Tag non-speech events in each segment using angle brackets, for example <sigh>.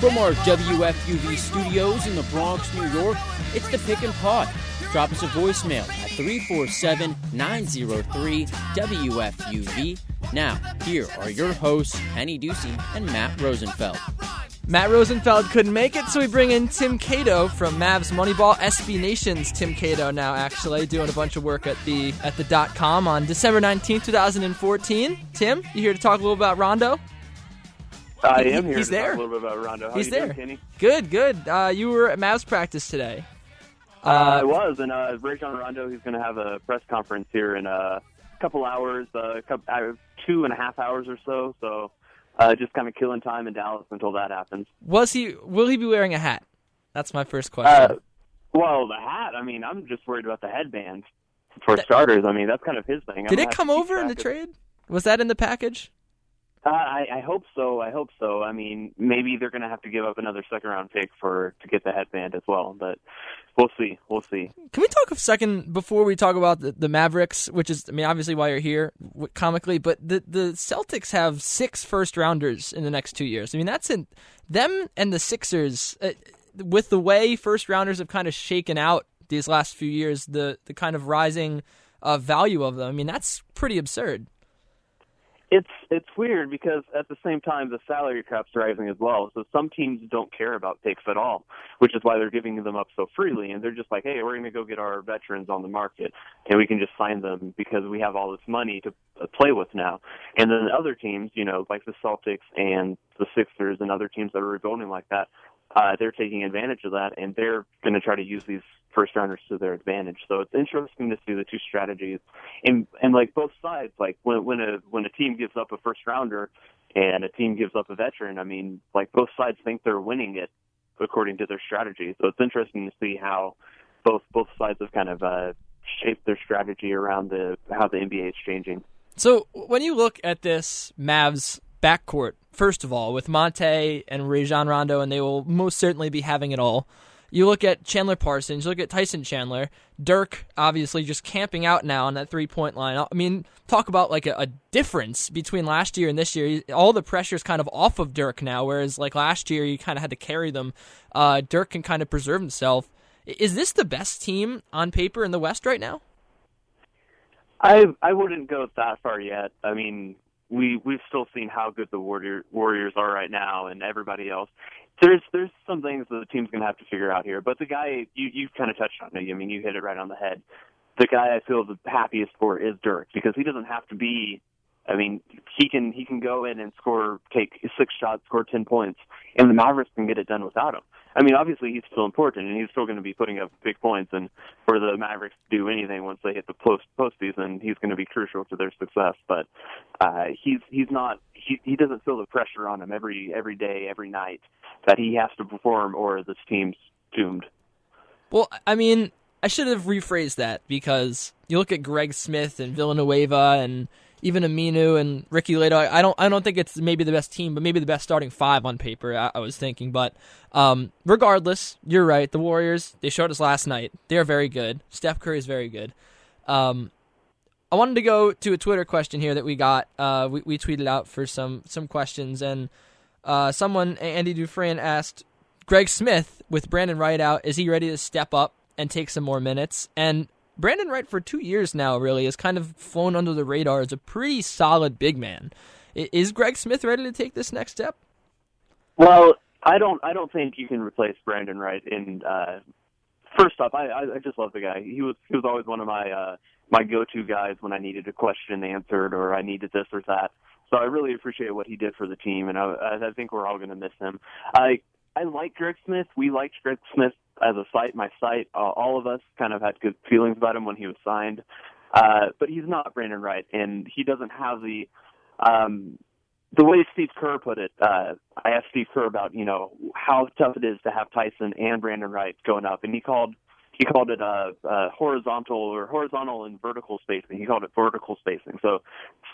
From our WFUV studios in the Bronx, New York, it's the Pick and Pod. Drop us a voicemail at 347 903 WFUV. Now, here are your hosts, Kenny Ducey and Matt Rosenfeld. Matt Rosenfeld couldn't make it, so we bring in Tim Cato from Mavs Moneyball, SB Nation's Tim Cato now actually doing a bunch of work at the at the dot com on December 19th, 2014. Tim, you here to talk a little about Rondo? I am here He's there. a little bit about Rondo. How He's you there. Doing, Kenny? Good, good. Uh, you were at Mavs practice today. Uh, I was, and uh, Rajon Rondo, he's going to have a press conference here in a couple hours, uh, couple, uh, two and a half hours or so. So uh, just kind of killing time in Dallas until that happens. Was he? Will he be wearing a hat? That's my first question. Uh, well, the hat. I mean, I'm just worried about the headband for starters. I mean, that's kind of his thing. Did it come over in the of- trade? Was that in the package? Uh, I, I hope so. I hope so. I mean, maybe they're going to have to give up another second round pick for to get the headband as well. But we'll see. We'll see. Can we talk a second before we talk about the, the Mavericks, which is, I mean, obviously why you're here comically, but the, the Celtics have six first rounders in the next two years. I mean, that's in them and the Sixers, uh, with the way first rounders have kind of shaken out these last few years, the, the kind of rising uh, value of them. I mean, that's pretty absurd. It's it's weird because at the same time the salary cap's are rising as well. So some teams don't care about picks at all, which is why they're giving them up so freely. And they're just like, hey, we're going to go get our veterans on the market, and we can just sign them because we have all this money to play with now. And then other teams, you know, like the Celtics and the Sixers and other teams that are rebuilding like that, uh, they're taking advantage of that, and they're going to try to use these first rounders to their advantage. So it's interesting to see the two strategies, and and like both sides. Like when when a when a team gives up a first rounder, and a team gives up a veteran. I mean, like both sides think they're winning it according to their strategy. So it's interesting to see how both both sides have kind of uh, shaped their strategy around the how the NBA is changing. So when you look at this Mavs backcourt, first of all, with Monta and Rajon Rondo, and they will most certainly be having it all. You look at Chandler Parsons, you look at Tyson Chandler, Dirk obviously just camping out now on that three point line. I mean, talk about like a, a difference between last year and this year. All the pressure's kind of off of Dirk now, whereas like last year you kind of had to carry them. Uh, Dirk can kind of preserve himself. Is this the best team on paper in the West right now? I I wouldn't go that far yet. I mean, we we've still seen how good the Warrior, Warriors are right now, and everybody else. There's there's some things that the team's gonna have to figure out here. But the guy you you kind of touched on it. I mean, you hit it right on the head. The guy I feel the happiest for is Dirk because he doesn't have to be. I mean, he can he can go in and score, take six shots, score ten points, and the Mavericks can get it done without him. I mean, obviously he's still important, and he's still going to be putting up big points. And for the Mavericks to do anything once they hit the post postseason, he's going to be crucial to their success. But uh, he's he's not he he doesn't feel the pressure on him every every day, every night that he has to perform, or this team's doomed. Well, I mean, I should have rephrased that because you look at Greg Smith and Villanueva and even Aminu and Ricky Ledo. I don't, I don't think it's maybe the best team, but maybe the best starting five on paper. I, I was thinking, but um, regardless, you're right. The Warriors they showed us last night. They're very good. Steph Curry is very good. Um, I wanted to go to a Twitter question here that we got. Uh, we, we tweeted out for some some questions, and uh, someone Andy Dufresne asked Greg Smith with Brandon Wright out, is he ready to step up and take some more minutes? And Brandon Wright for two years now really has kind of flown under the radar as a pretty solid big man. Is Greg Smith ready to take this next step? Well, I don't I don't think you can replace Brandon Wright. In uh, first off, I, I just love the guy. He was he was always one of my uh, my go-to guys when I needed a question answered or I needed this or that. So I really appreciate what he did for the team, and I, I think we're all going to miss him. I I like Greg Smith. We liked Greg Smith as a site. My site, uh, all of us kind of had good feelings about him when he was signed. Uh, but he's not Brandon Wright, and he doesn't have the um, the way Steve Kerr put it. Uh, I asked Steve Kerr about you know how tough it is to have Tyson and Brandon Wright going up, and he called he called it uh, horizontal or horizontal and vertical spacing. He called it vertical spacing. So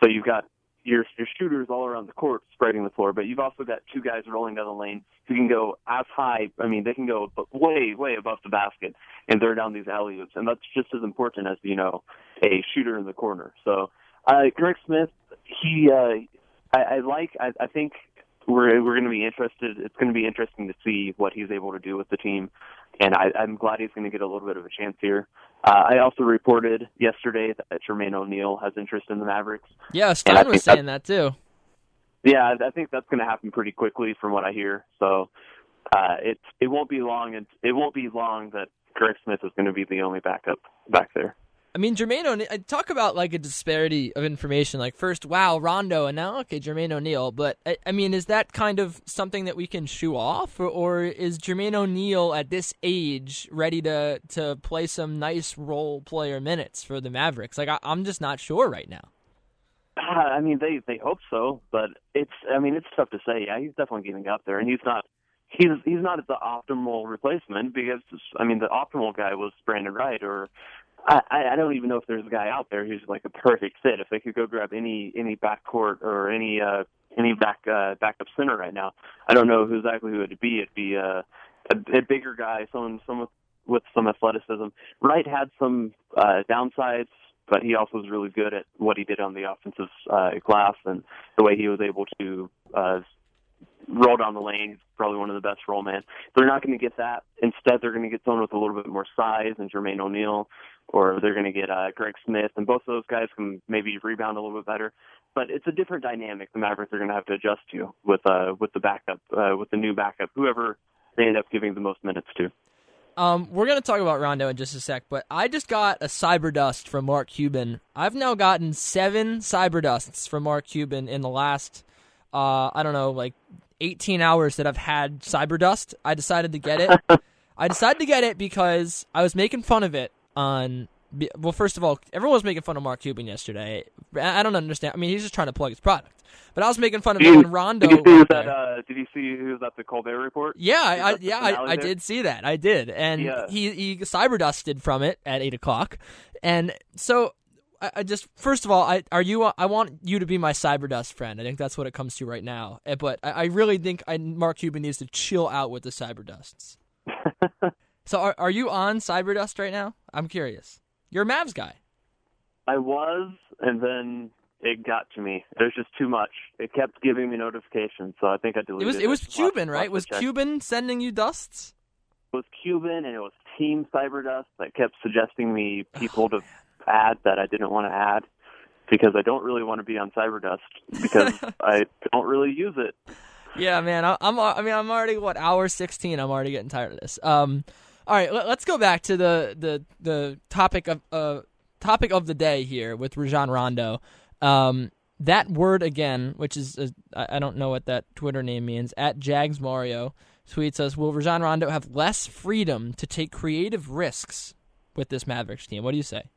so you've got your your shooters all around the court spreading the floor, but you've also got two guys rolling down the lane who can go as high. I mean, they can go way way above the basket and they're down these alley oops, and that's just as important as you know a shooter in the corner. So uh, Greg Smith, he uh, I, I like. I, I think we're we're going to be interested. It's going to be interesting to see what he's able to do with the team, and I, I'm glad he's going to get a little bit of a chance here. Uh, I also reported yesterday that Jermaine O'Neal has interest in the Mavericks. Yeah, Stein was saying that too. Yeah, I think that's going to happen pretty quickly from what I hear. So uh, it it won't be long, and it won't be long that Greg Smith is going to be the only backup back there. I mean, Jermaine O'Neal, uh, talk about like a disparity of information. Like first, wow, Rondo, and now, okay, Jermaine O'Neal. But I, I, mean, is that kind of something that we can shoo off, or, or is Jermaine O'Neal at this age ready to to play some nice role player minutes for the Mavericks? Like, I, I'm just not sure right now. Uh, I mean, they they hope so, but it's I mean, it's tough to say. Yeah, he's definitely getting up there, and he's not he's he's not the optimal replacement because I mean, the optimal guy was Brandon Wright or I, I don't even know if there's a guy out there who's like a perfect fit. If they could go grab any any backcourt or any uh any back uh backup center right now, I don't know who exactly who it'd be. It'd be uh, a, a bigger guy, someone someone with some athleticism. Wright had some uh downsides, but he also was really good at what he did on the offensive uh glass and the way he was able to uh roll down the lane. Probably one of the best roll man. They're not going to get that. Instead, they're going to get someone with a little bit more size and Jermaine O'Neal or they're going to get uh, Greg Smith, and both of those guys can maybe rebound a little bit better. But it's a different dynamic the Mavericks are going to have to adjust to with uh, with the backup, uh, with the new backup, whoever they end up giving the most minutes to. Um, we're going to talk about Rondo in just a sec, but I just got a cyber dust from Mark Cuban. I've now gotten seven cyber dusts from Mark Cuban in the last, uh, I don't know, like 18 hours that I've had cyber dust. I decided to get it. <laughs> I decided to get it because I was making fun of it on. Well, first of all, everyone was making fun of Mark Cuban yesterday. I don't understand. I mean, he's just trying to plug his product. But I was making fun of him when Rondo. Did you see that? Uh, did you see who was at the Colbert Report? Yeah, I, yeah, I, I, did see that. I did, and yeah. he he cyber dusted from it at eight o'clock, and so I, I, just first of all, I are you? I want you to be my cyber dust friend. I think that's what it comes to right now. Eh, but I, I really think I, Mark Cuban needs to chill out with the cyber dusts. <laughs> So are are you on Cyberdust right now? I'm curious. You're a Mavs guy. I was, and then it got to me. It was just too much. It kept giving me notifications, so I think I deleted it. Was it was Cuban, right? Was Cuban sending you dusts? It was Cuban, and it was Team Cyberdust that kept suggesting me <sighs> people to add that I didn't want to add because I don't really want to be on Cyberdust because <laughs> I don't really use it. Yeah, man. I, I'm. I mean, I'm already what hour sixteen. I'm already getting tired of this. Um. All right, let, us go back to the the the topic of uh topic of the day here with Rajon Rondo. Um, that word again, which is uh, I don't know what that Twitter name means. At Jags Mario tweets us: Will Rajon Rondo have less freedom to take creative risks with this Mavericks team? What do you say?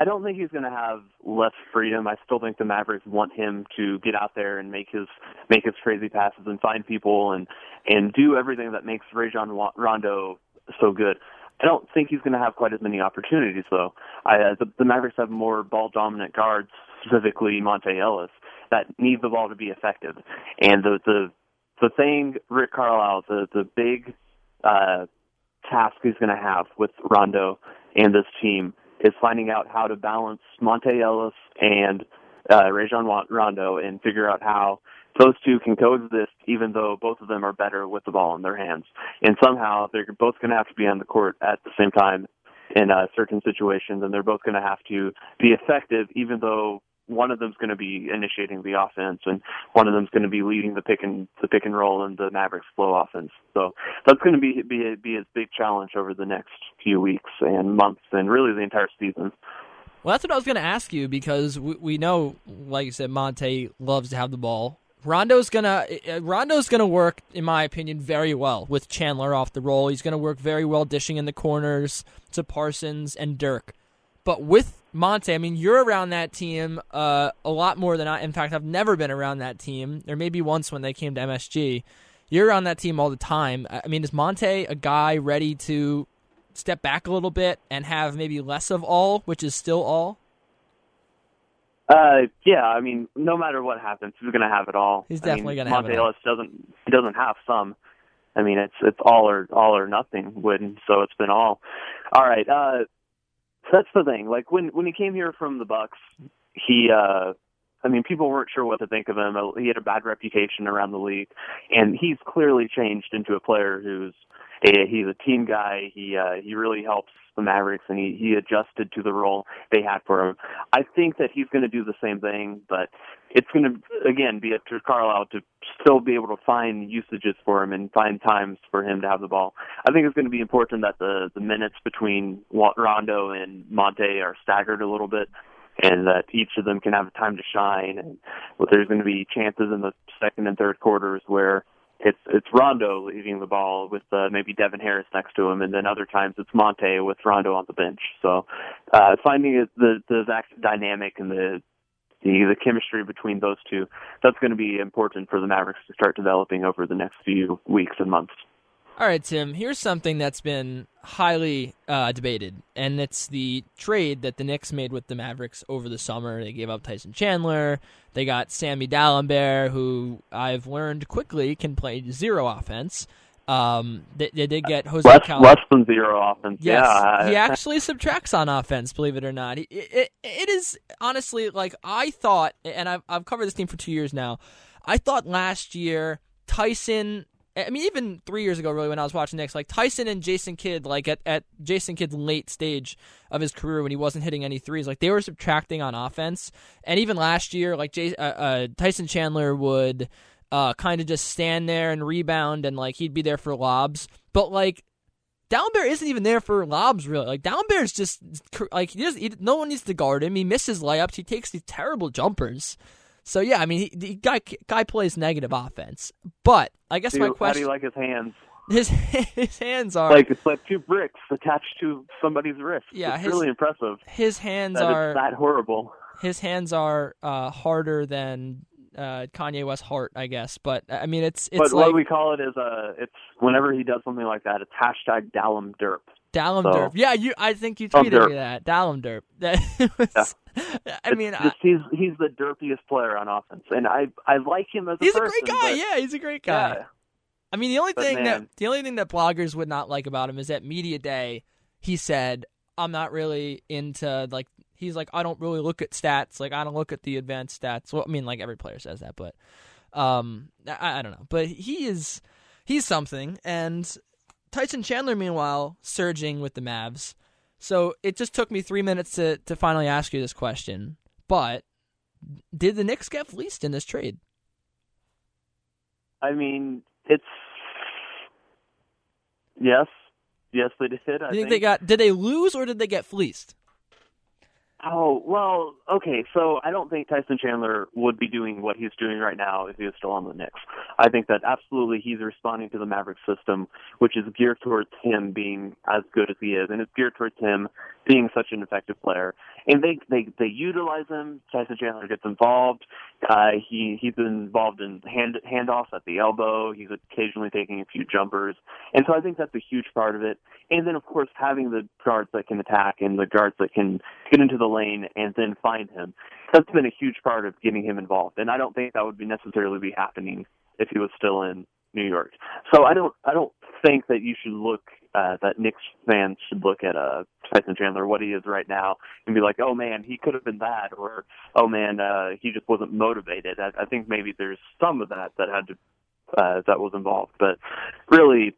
I don't think he's going to have less freedom. I still think the Mavericks want him to get out there and make his make his crazy passes and find people and and do everything that makes Rajon Rondo so good. I don't think he's going to have quite as many opportunities though. I, uh, the, the Mavericks have more ball dominant guards, specifically Monta Ellis, that need the ball to be effective. And the the the thing Rick Carlisle, the the big uh, task he's going to have with Rondo and this team is finding out how to balance Monta Ellis and uh, Rajon Rondo and figure out how those two can coexist, even though both of them are better with the ball in their hands. And somehow they're both going to have to be on the court at the same time in uh, certain situations, and they're both going to have to be effective, even though one of them's going to be initiating the offense, and one of them's going to be leading the pick and the pick and roll and the Mavericks flow offense. So that's going to be be a, be big challenge over the next few weeks and months, and really the entire season. Well, that's what I was going to ask you because we, we know, like you said, Monta loves to have the ball. Rondo's gonna uh, Rondo's gonna work, in my opinion, very well with Chandler off the roll. He's gonna work very well dishing in the corners to Parsons and Dirk. But with Monta, I mean, you're around that team uh, a lot more than I. In fact, I've never been around that team. Or maybe once when they came to MSG. You're around that team all the time. I mean, is Monta a guy ready to step back a little bit and have maybe less of all, which is still all? Uh, yeah. I mean, no matter what happens, he's going to have it all. He's definitely going to have it. Monta Ellis doesn't. He doesn't have some. I mean, it's it's all or all or nothing. When so it's been all. All right. Uh, that's the thing. Like when when he came here from the Bucks, he uh I mean, people weren't sure what to think of him. He had a bad reputation around the league, and he's clearly changed into a player who's a, he's a team guy. He uh, he really helps the Mavericks, and he he adjusted to the role they had for him. I think that he's going to do the same thing, but it's going to again be up to Carlisle to still be able to find usages for him and find times for him to have the ball. I think it's going to be important that the the minutes between Rondo and Monta are staggered a little bit and that each of them can have time to shine. And there's going to be chances in the second and third quarters where it's it's Rondo leading the ball with uh, maybe Devin Harris next to him, and then other times it's Monta with Rondo on the bench. So uh, finding the the exact dynamic and the the, the chemistry between those two that's going to be important for the Mavericks to start developing over the next few weeks and months. All right, Tim, here's something that's been highly uh, debated, and it's the trade that the Knicks made with the Mavericks over the summer. They gave up Tyson Chandler. They got Sammy Dalembert, who I've learned quickly can play zero offense. Um, they, they did get Jose less, Cal- less than zero offense. Yes, yeah. he actually subtracts on offense. Believe it or not, it, it, it is honestly like I thought, and I've I've covered this team for two years now. I thought last year Tyson I mean, even three years ago, really, when I was watching Knicks, like Tyson and Jason Kidd, like at, at Jason Kidd's late stage of his career when he wasn't hitting any threes, like they were subtracting on offense. And even last year, like Jay, uh, uh, Tyson Chandler would uh, kind of just stand there and rebound, and like he'd be there for lobs. But like Dalembert isn't even there for lobs, really. Like Dalembert's just like he, just, he, no one needs to guard him. He misses layups. He takes these terrible jumpers. So yeah, I mean, he, the guy guy plays negative offense, but I guess my question: How do you like his hands? His <laughs> his hands are like it's like two bricks attached to somebody's wrist. Yeah, it's his, really impressive. His hands that are that horrible. His hands are uh, harder than uh, Kanye West heart, I guess. But I mean, it's it's but like, what we call it is a it's whenever he does something like that, it's hashtag Dalem Derp. Dalem so, Derp. Yeah, you. I think you tweeted me that Dalem Derp. <laughs> That was, yeah. I mean, just, he's he's the derpiest player on offense, and I I like him as a he's person, a great guy. But, yeah, he's a great guy. Yeah. I mean, the only but thing man. that the only thing that bloggers would not like about him is that media day he said, "I'm not really into like." He's like, I don't really look at stats. Like, I don't look at the advanced stats. Well, I mean, like every player says that, but um, I, I don't know. But he is he's something, and Tyson Chandler, meanwhile, surging with the Mavs. So it just took me three minutes to, to finally ask you this question. But did the Knicks get fleeced in this trade? I mean, it's yes, yes, they did. I you think, they got? Did they lose or did they get fleeced? Oh well, okay. So I don't think Tyson Chandler would be doing what he's doing right now if he was still on the Knicks. I think that absolutely he's responding to the Maverick system, which is geared towards him being as good as he is, and it's geared towards him being such an effective player. And they they they utilize him. Tyson Chandler gets involved. Uh, he he's been involved in hand handoffs at the elbow. He's occasionally taking a few jumpers, and so I think that's a huge part of it. And then of course having the guards that can attack and the guards that can get into the lane and then find him. That's been a huge part of getting him involved, and I don't think that would be necessarily be happening if he was still in New York. So I don't I don't think that you should look uh, that Knicks fans should look at uh, Tyson Chandler, what he is right now, and be like, oh man, he could have been that, or oh man, uh, he just wasn't motivated. I, I think maybe there's some of that that had to uh, that was involved, but really,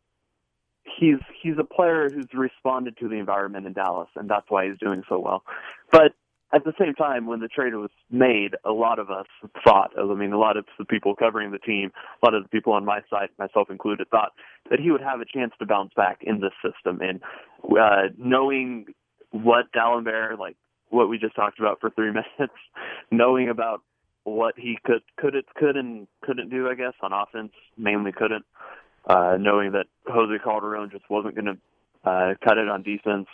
he's he's a player who's responded to the environment in Dallas, and that's why he's doing so well. But at the same time, when the trade was made, a lot of us thought, I mean, a lot of the people covering the team, a lot of the people on my side, myself included, thought that he would have a chance to bounce back in this system. And uh, knowing what Dalembert, like what we just talked about for three <laughs> minutes, knowing about what he could could it could and couldn't do, I guess, on offense, mainly couldn't. Uh, knowing that Jose Calderon just wasn't going to uh, cut it on defense,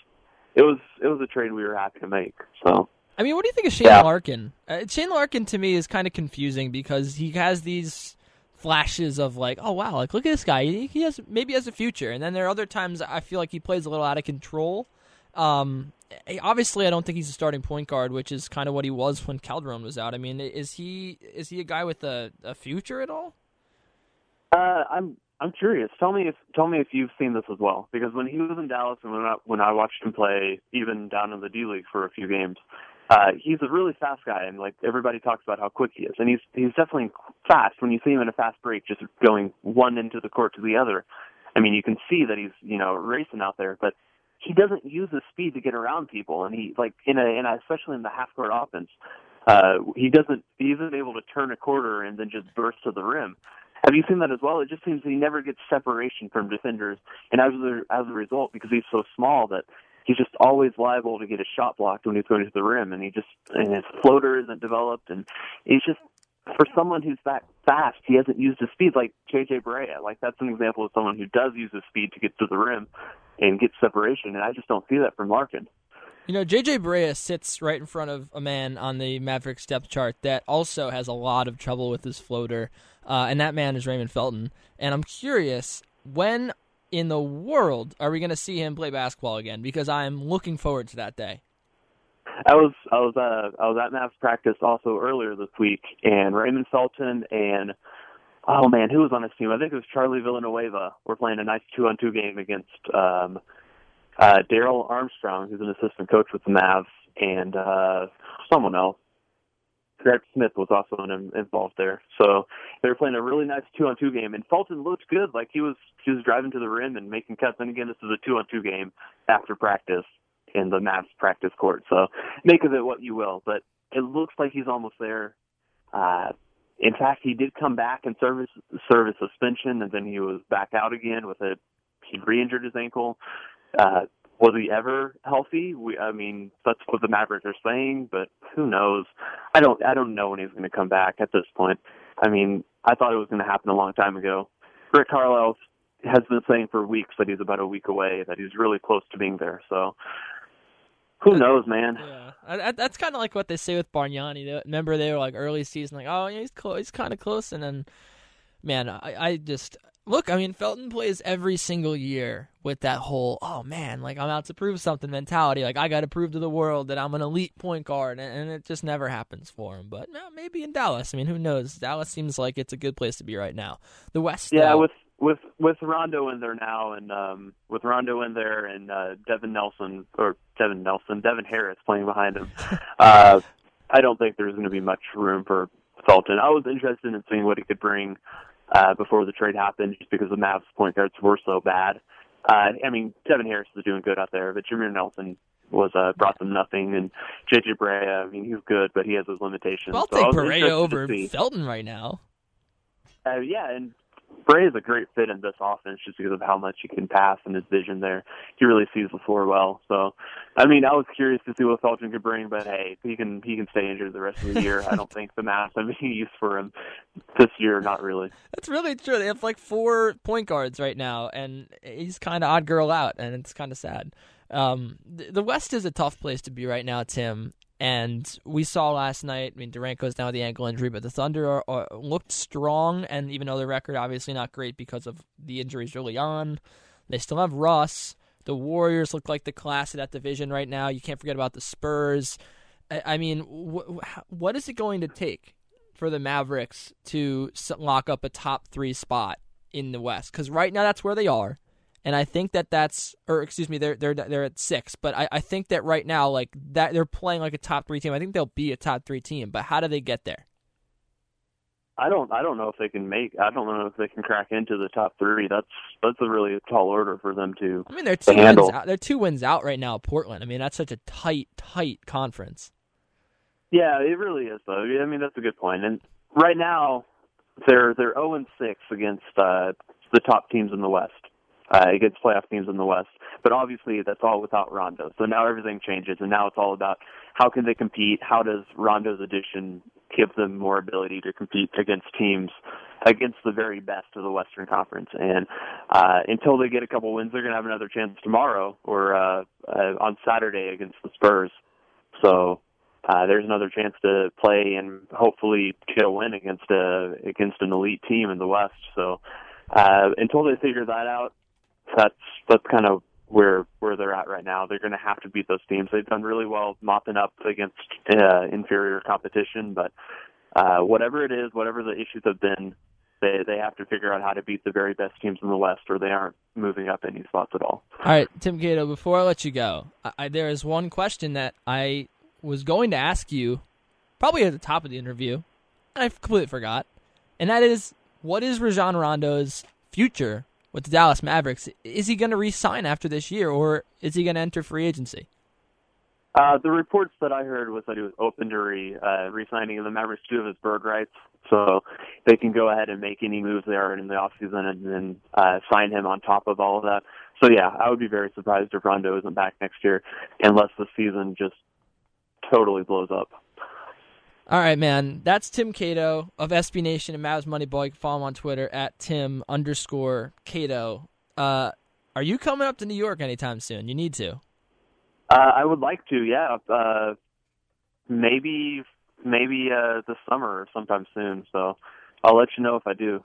it was it was a trade we were happy to make. So. I mean, what do you think of Shane yeah. Larkin? Uh, Shane Larkin to me is kind of confusing because he has these flashes of like, oh wow, like look at this guy. He, he has maybe has a future, and then there are other times I feel like he plays a little out of control. Um, eh, obviously, I don't think he's a starting point guard, which is kind of what he was when Calderon was out. I mean, is he is he a guy with a, a future at all? Uh, I'm I'm curious. Tell me if tell me if you've seen this as well. Because when he was in Dallas and when I, when I watched him play, even down in the D League for a few games, uh, he's a really fast guy, and like everybody talks about how quick he is, and he's he's definitely fast. When you see him in a fast break, just going one into the court to the other, I mean, you can see that he's you know racing out there, but he doesn't use his speed to get around people, and he like in a in a, especially in the half court offense, uh, he doesn't he isn't able to turn a quarter and then just burst to the rim. Have you seen that as well? It just seems that he never gets separation from defenders, and as a, as a result, because he's so small, that he's just always liable to get his shot blocked when he's going to the rim, and he just and his floater isn't developed, and he's just for someone who's that fast, he hasn't used his speed like JJ Barea. Like that's an example of someone who does use his speed to get to the rim and get separation, and I just don't see that from Larkin. You know, JJ Barea sits right in front of a man on the Mavericks depth chart that also has a lot of trouble with his floater, uh, and that man is Raymond Felton. And I'm curious, when in the world are we going to see him play basketball again? Because I'm looking forward to that day. I was I was uh, I was at Mavs practice also earlier this week, and Raymond Felton and oh man, who was on his team? I think it was Charlie Villanueva. We're playing a nice two-on-two game against um, uh, Darrell Armstrong, who's an assistant coach with the Mavs, and uh, someone else. Greg Smith was also in, involved there. So they were playing a really nice two-on-two game, and Felton looked good. Like he was he was driving to the rim and making cuts. And again, this is a two-on-two game after practice in the Mavs practice court. So make of it what you will, but it looks like he's almost there. Uh, in fact, he did come back and serve serve a suspension, and then he was back out again with a he re-injured his ankle. Uh, was he ever healthy? We, I mean, that's what the Mavericks are saying, but who knows? I don't, I don't know when he's going to come back at this point. I mean, I thought it was going to happen a long time ago. Rick Carlisle has been saying for weeks that he's about a week away, that he's really close to being there. So, who knows, man? Yeah, that's kind of like what they say with Bargnani. Remember, they were like early season, like, oh, yeah, he's close, he's kind of close, and then, man, I, I just look. I mean, Felton plays every single year with that whole, oh man, like I'm out to prove something mentality. Like I got to prove to the world that I'm an elite point guard, and, and it just never happens for him. But no, maybe in Dallas. I mean, who knows? Dallas seems like it's a good place to be right now. The West, yeah, though, with with with Rondo in there now, and um, with Rondo in there, and uh, Devin Nelson or Devin Nelson, Devin Harris playing behind him. <laughs> uh, I don't think there's going to be much room for Felton. I was interested in seeing what he could bring uh, before the trade happened, just because the Mavs point guards were so bad. Uh, I mean, Devin Harris is doing good out there, but Jameer Nelson was uh, brought them nothing, and JJ Barea. I mean, he's good, but he has his limitations. Well, I'll so take Barea over Felton right now. Uh, yeah, and Barea is a great fit in this offense just because of how much he can pass and his vision there. He really sees the floor well. So, I mean, I was curious to see what Felton could bring, but hey, he can he can stay injured the rest of the <laughs> year. I don't think the Mavs have any use for him this year. Not really. That's really true. They have like four point guards right now, and he's kind of odd girl out, and it's kind of sad. Um, the West is a tough place to be right now, Tim. And we saw last night. I mean, Durant goes down with the ankle injury, but the Thunder are, are, looked strong. And even though the record obviously not great because of the injuries early on, they still have Russ. The Warriors look like the class of that division right now. You can't forget about the Spurs. I, I mean, wh- what is it going to take for the Mavericks to lock up a top three spot in the West? Because right now that's where they are and I think that that's, or excuse me, they're they're they're at six. But I, I think that right now, like that, they're playing like a top three team. I think they'll be a top three team. But how do they get there? I don't I don't know if they can make I don't know if they can crack into the top three. That's that's a really tall order for them to. I mean, they're two wins out. They're two wins out right now. At Portland. I mean, that's such a tight tight conference. Yeah, it really is though. I mean, that's a good point. And right now, they're they're zero oh and six against uh, the top teams in the West uh, against playoff teams in the West. But obviously, that's all without Rondo. So now everything changes, and now it's all about how can they compete? How does Rondo's addition give them more ability to compete against teams against the very best of the Western Conference? And uh, until they get a couple wins, they're going to have another chance tomorrow or uh, uh, on Saturday against the Spurs. So uh, there's another chance to play and hopefully get a win against a against an elite team in the West. So uh, until they figure that out, that's that's kind of where where they're at right now. They're going to have to beat those teams. They've done really well mopping up against uh, inferior competition, but uh, whatever it is, whatever the issues have been, they they have to figure out how to beat the very best teams in the West, or they aren't moving up any spots at all. All right, Tim Cato. Before I let you go, I, there is one question that I was going to ask you, probably at the top of the interview, and I completely forgot, and that is, what is Rajon Rondo's future with the Dallas Mavericks? Is he going to re-sign after this year, or is he going to enter free agency? Uh, the reports that I heard was that he was open to re, uh, re-signing the Mavericks do have his bird rights, so they can go ahead and make any moves they there in the offseason and then uh, sign him on top of all of that. So yeah, I would be very surprised if Rondo isn't back next year, unless the season just totally blows up. All right, man. That's Tim Cato of SB Nation and Mavs Moneyball. You can follow him on Twitter at Tim underscore Cato. Uh, are you coming up to New York anytime soon? You need to. Uh, I would like to, yeah. Uh, maybe, maybe uh, this summer or sometime soon. So I'll let you know if I do.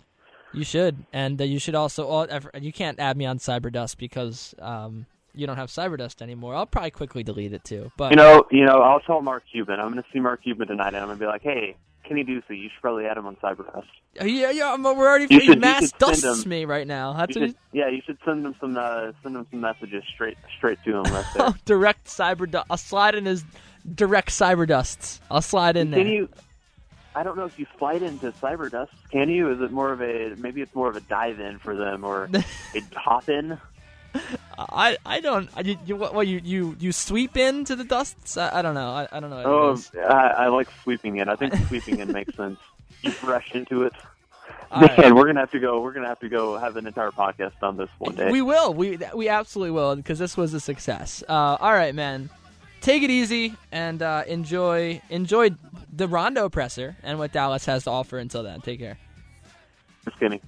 You should, and uh, you should also. Well, you can't add me on Cyberdust because um, you don't have Cyberdust anymore. I'll probably quickly delete it too. But you know, you know, I'll tell Mark Cuban. I'm going to see Mark Cuban tonight, and I'm going to be like, "Hey, Kenny Ducey, you should probably add him on Cyberdust." Uh, yeah, yeah, we're already. You should, mass dusts me right now. That's you should, yeah, you should send him some uh, send him some messages straight straight to him right <laughs> direct Cyberdust. I'll slide in his direct Cyberdusts. I'll slide in there. Can there. You, I don't know if you slide into Cyberdust. Can you? Is it more of a maybe it's more of a dive in for them or <laughs> a hop in? I I don't. You, you what you you you sweep into the dusts? I, I don't know. I, I don't know. Oh, I, I, like sweeping in. I think sweeping in makes sense. You rush into it. <laughs> All Man, right. we're gonna have to go. We're gonna have to go have an entire podcast on this one day. We will. We we absolutely will because this was a success. Uh, all right, man. Take it easy and uh, enjoy enjoy the Rondo presser and what Dallas has to offer. Until then, take care. Just kidding.